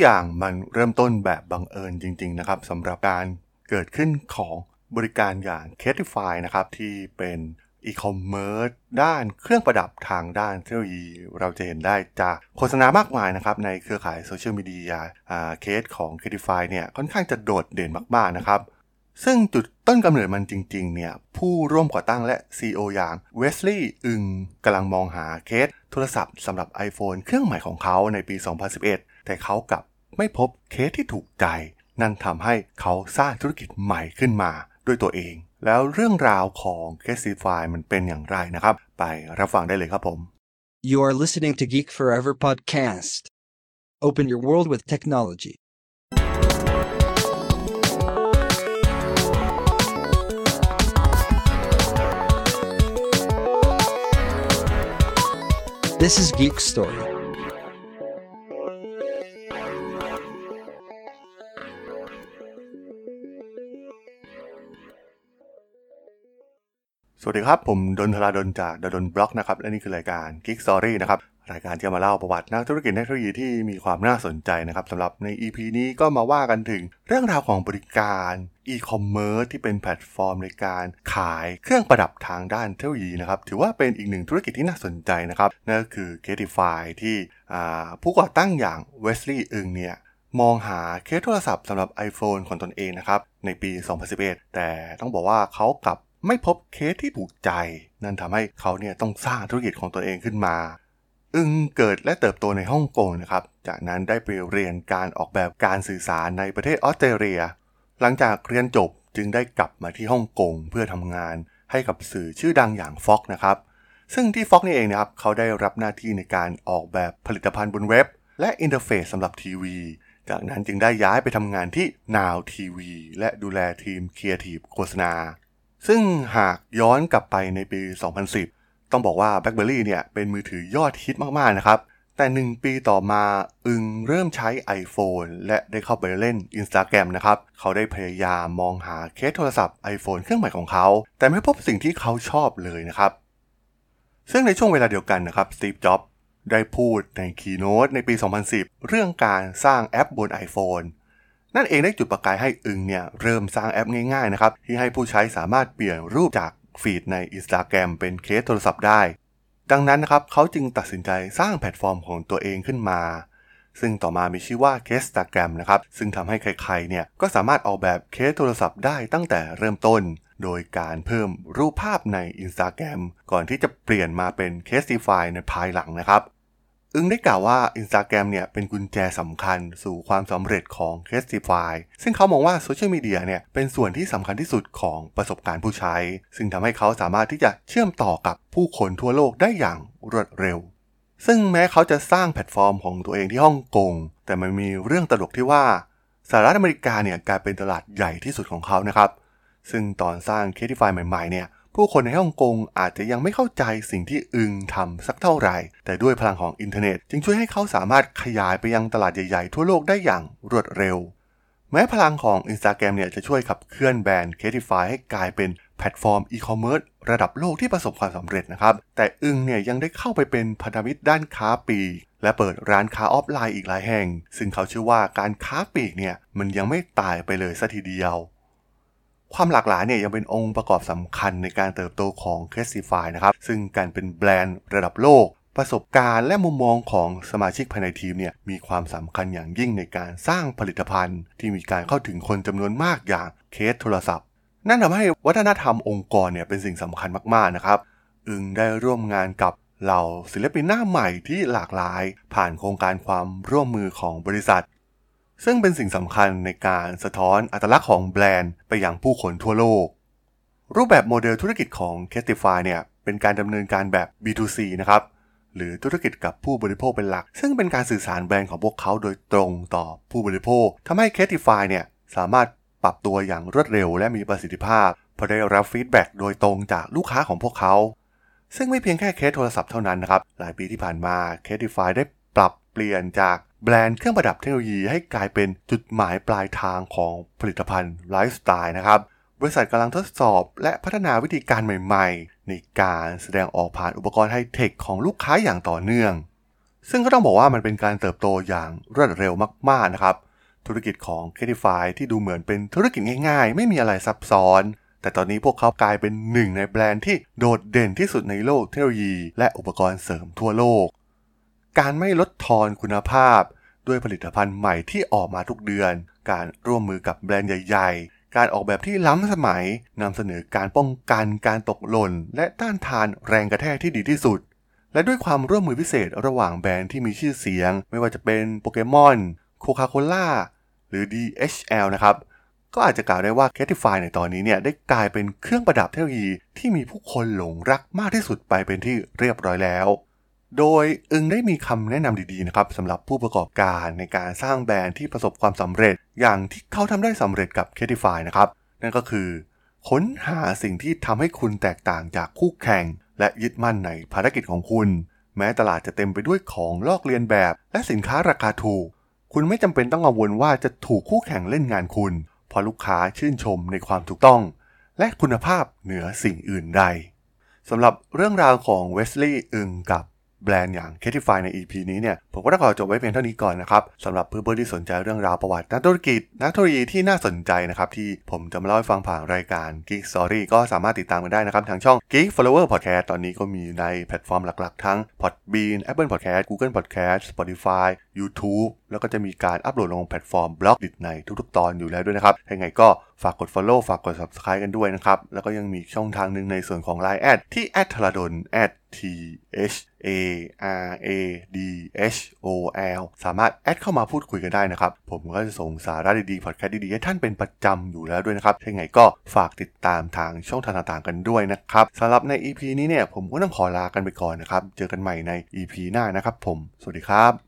อย่างมันเริ่มต้นแบบบังเอิญจริง ๆ นะครับสำหรับการเกิดขึ้นของบริการอย่าง c a t i f y นะครับ ที่เป็นอีคอมเมิร์ซด้านเครื่องประดับทางด้านเทคโนโลยี เราจะเห็นได้จากโฆษณามากมายนะครับ ในเครือข่ายโซเชียลมีเดียเคสของ c a t i f y เนี่ยค่อนข้างจะโดดเด่นมากๆนะครับ ซึ่งจุดต้นกำเนิดมันจริง ๆ เนี่ย ผู้ร่วมก่อตั้งและ CEO อย่างเวสลีย์อึงกำลังมองหาเคส โทรศัพท์สำหรับ iPhone เครื่องใหม่ของเขาในปี 2011 แต่เขากลับไม่พบเคสที่ถูกใจ นั่นทำให้เขาสร้างธุรกิจใหม่ขึ้นมาด้วยตัวเอง แล้วเรื่องราวของ c a s i f y มันเป็นอย่างไรนะครับ ไปรับฟังได้เลยครับผม You are listening to Geek Forever podcast. Open your world with technology. This is Geek Story. สวัสดีครับ ผมดลธราดลจากด.ดล็อกนะครับ และนี่คือรายการ Geek Story นะครับ รายการที่จะมาเล่าประวัตินักธุรกิจเทคโนโลยีที่มีความน่าสนใจนะครับสำหรับใน EP นี้ก็มาว่ากันถึงเรื่องราวของบริการอีคอมเมิร์ซที่เป็นแพลตฟอร์มในการขายเครื่องประดับทางด้านเทคโนโลยีนะครับถือว่าเป็นอีกหนึ่งธุรกิจที่น่าสนใจนะครับนั่นก็คือ c a t i f y ที่ผู้ก่อตั้งอย่างเวสลีย์อึงเนี่ยมองหาเคสโทรศัพท์สำหรับ iPhone ของตนเองนะครับในปี 2011 แต่ต้องบอกว่าเขากลับไม่พบเคสที่ถูกใจ นั่นทำให้เขาเนี่ยต้องสร้างธุรกิจของตนเองขึ้นมา อึงเกิดและเติบโตในฮ่องกงนะครับ จากนั้นได้ไปเรียนการออกแบบการสื่อสารในประเทศออสเตรเลีย หลังจากเรียนจบจึงได้กลับมาที่ฮ่องกงเพื่อทำงานให้กับสื่อชื่อดังอย่าง Fox นะครับ ซึ่งที่ Fox นี่เองนะครับ เขาได้รับหน้าที่ในการออกแบบผลิตภัณฑ์บนเว็บ และ interface สำหรับทีวี จากนั้นจึงได้ย้ายไปทำงานที่ Now TV และดูแลทีมครีเอทีฟโฆษณา ซึ่งหากย้อนกลับไปในปี 2010 ต้องบอกว่า BlackBerry เนี่ยเป็นมือถือยอดฮิตมากๆนะครับ แต่ 1 ปีต่อมาอึงเริ่มใช้ iPhone และได้เข้าไปเล่น Instagram นะครับ เขาได้พยายามมองหาเคสโทรศัพท์ iPhone เครื่องใหม่ของเขา แต่ไม่พบสิ่งที่เขาชอบเลยนะครับ ซึ่งในช่วงเวลาเดียวกันนะครับสตีฟจ็อบส์ได้พูดใน keynote ในปี 2010 เรื่องการสร้างแอปบน iPhone นั่นเองได้จุดประกายให้อึงเนี่ยเริ่มสร้างแอปง่ายๆนะครับที่ให้ผู้ใช้สามารถเปลี่ยนรูปจาก feed ใน Instagram เป็นเคสโทรศัพท์ได้ ดังนั้นนะครับเขาจึงตัดสินใจสร้างแพลตฟอร์มของตัวเองขึ้นมา ซึ่งต่อมามีชื่อว่า Casetagram นะครับ ซึ่งทำให้ใครๆเนี่ยก็สามารถออกแบบเคสโทรศัพท์ได้ตั้งแต่เริ่มต้น โดยการเพิ่มรูปภาพใน Instagram ก่อนที่จะเปลี่ยนมาเป็น Casetify ในภายหลังนะครับ อึงได้กล่าวว่า Instagram เนี่ยเป็นกุญแจสำคัญสู่ความสำเร็จของ c a s t i f y ซึ่งเขามองว่าโซเชียลมีเดียเนี่ยเป็นส่วนที่สำคัญที่สุดของประสบการณ์ผู้ใช้ ซึ่งทำให้เขาสามารถที่จะเชื่อมต่อกับผู้คนทั่วโลกได้อย่างรวดเร็ว ซึ่งแม้เขาจะสร้างแพลตฟอร์มของตัวเองที่ฮ่องกง แต่มันมีเรื่องตลกที่ว่าสหรัฐอเมริกาเนี่ยกลายเป็นตลาดใหญ่ที่สุดของเขานะครับ ซึ่งตอนสร้าง c a s t i f y ใหม่ๆเนี่ย ผู้คนในฮ่องกงอาจจะยังไม่เข้าใจสิ่งที่อึงทำสักเท่าไหร่ แต่ด้วยพลังของอินเทอร์เน็ต จึงช่วยให้เขาสามารถขยายไปยังตลาดใหญ่ๆ ทั่วโลกได้อย่างรวดเร็ว แม้พลังของ Instagram เนี่ยจะช่วยขับเคลื่อนแบรนด์ c a t i f y ให้กลายเป็นแพลตฟอร์มอีคอมเมิร์ซระดับโลกที่ประสบความสำเร็จนะครับ แต่อึงเนี่ยยังได้เข้าไปเป็นพันธมิตรด้านค้าปลีกและเปิดร้านค้าออฟไลน์อีกหลายแห่ง ซึ่งเขาเชื่อว่าการค้าปลีกเนี่ยมันยังไม่ตายไปเลยซะทีเดียว ความหลากหลายเนี่ยยังเป็นองค์ประกอบสำคัญในการเติบโตของ c a s i f y นะครับ ซึ่งการเป็นแบรนด์ระดับโลก ประสบการณ์และมุมมองของสมาชิกภายในทีมเนี่ยมีความสำคัญอย่างยิ่งในการสร้างผลิตภัณฑ์ ที่มีการเข้าถึงคนจำนวนมากอย่างเคสโทรศัพท์ นั่นทำให้วัฒนธรรมองค์กรเนี่ยเป็นสิ่งสำคัญมากๆนะครับ อึงได้ร่วมงานกับเหล่าศิลปินหน้าใหม่ที่หลากหลาย ผ่านโครงการความร่วมมือของบริษัท ซึ่งเป็นสิ่งสำคัญในการสะท้อนอัตลักษณ์ของแบรนด์ไปยังผู้คนทั่วโลก รูปแบบโมเดลธุรกิจของ c a t i f y เนี่ยเป็นการดำเนินการแบบ B2C นะครับหรือธุรกิจกับผู้บริโภคเป็นหลัก ซึ่งเป็นการสื่อสารแบรนด์ของพวกเขาโดยตรงต่อผู้บริโภคทำให้ c a t i f y เนี่ยสามารถปรับตัวอย่างรวดเร็วและมีประสิทธิภาพเพราะได้รับ feedback โดยตรงจากลูกค้าของพวกเขา ซึ่งไม่เพียงแค่เคสโทรศัพท์เท่านั้นนะครับ หลายปีที่ผ่านมา c a t i f y ได้ปรับเปลี่ยนจาก แบรนด์เครื่องประดับเทคโนโลยีให้กลายเป็นจุดหมายปลายทางของผลิตภัณฑ์ไลฟ์สไตล์นะครับ บริษัทกำลังทดสอบและพัฒนาวิธีการใหม่ๆ ในการแสดงออกผ่านอุปกรณ์ไฮเทคของลูกค้าอย่างต่อเนื่อง ซึ่งก็ต้องบอกว่ามันเป็นการเติบโตอย่างรวดเร็วมากๆนะครับ ธุรกิจของ c a t i f y ที่ดูเหมือนเป็นธุรกิจง่าย ๆ ไม่มีอะไรซับซ้อน แต่ตอนนี้พวกเขากลายเป็นหนึ่งในแบรนด์ที่โดดเด่นที่สุดในโลกเทคโนโลยี และอุปกรณ์เสริมทั่วโลก การไม่ลดทอนคุณภาพ ด้วยผลิตภัณฑ์ใหม่ที่ออกมาทุกเดือน การร่วมมือกับแบรนด์ใหญ่ ๆ การออกแบบที่ล้ำสมัยนำเสนอการป้องกันการตกหล่น และต้านทานแรงกระแทกที่ดีที่สุด และด้วยความร่วมมือพิเศษระหว่างแบรนด์ที่มีชื่อเสียง ไม่ว่าจะเป็นโปเกมอนโคคาโคล่าหรือ DHL นะครับก็อาจจะกล่าวได้ว่า Catify ในตอนนี้เนี่ยได้กลายเป็นเครื่องประดับเทคโนโลยีที่มีผู้คนหลงรักมากที่สุดไปเป็นที่เรียบร้อยแล้ว โดยอึงได้มีคำแนะนำดีๆนะครับสำหรับผู้ประกอบการในการสร้างแบรนด์ที่ประสบความสำเร็จ อย่างที่เขาทำได้สำเร็จกับ Catify นะครับ นั่นก็คือ ค้นหาสิ่งที่ทำให้คุณแตกต่างจากคู่แข่ง และยึดมั่นในภารกิจของคุณ แม้ตลาดจะเต็มไปด้วยของลอกเลียนแบบ และสินค้าราคาถูก คุณไม่จำเป็นต้องกังวลว่าจะถูกคู่แข่งเล่นงานคุณเพราะลูกค้าชื่นชมในความถูกต้อง และคุณภาพเหนือสิ่งอื่นใดสำหรับเรื่องราวของเวสลีย์อึงกับ แบรนด์อย่าง Casetify ใน EP นี้เนี่ยผมก็ต้องขอจบไว้เพียงเท่านี้ก่อนนะครับสำหรับเพื่อนๆที่สนใจเรื่องราวประวัตินักธุรกิจ นักธุรกิจที่น่าสนใจนะครับที่ผมจะมาเล่าให้ฟังผ่านรายการ Geek Story ก็สามารถติดตามกันได้นะครับทางช่อง Geek Forever Podcast ตอนนี้ก็มีในแพลตฟอร์มหลักๆ ทั้ง Podbean Apple Podcast Google Podcast Spotify YouTube แล้วก็จะมีการอัปโหลดลงแพลตฟอร์ม Blockdit ในทุกๆ ตอนอยู่แล้วด้วยนะครับยังไงก็ฝากกด Follow ฝากกด Subscribe กันด้วยนะครับ แล้วก็ยังมีช่องทางหนึ่งในส่วนของ Line แอดที่ แอดธราดล t h a r a d h o l สามารถ add เข้ามาพูดคุยกันได้นะครับ ผมก็จะส่งสาระดีๆ พอดแคสต์ดีๆ ให้ท่านเป็นประจำอยู่แล้วด้วยนะครับยังไงก็ฝากติดตามทางช่องทางต่างๆ กันด้วยนะครับสำหรับใน EP นี้เนี่ยผมก็ต้องขอลากันไปก่อนนะครับ เจอกันใหม่ใน EP หน้านะครับผม สวัสดีครับ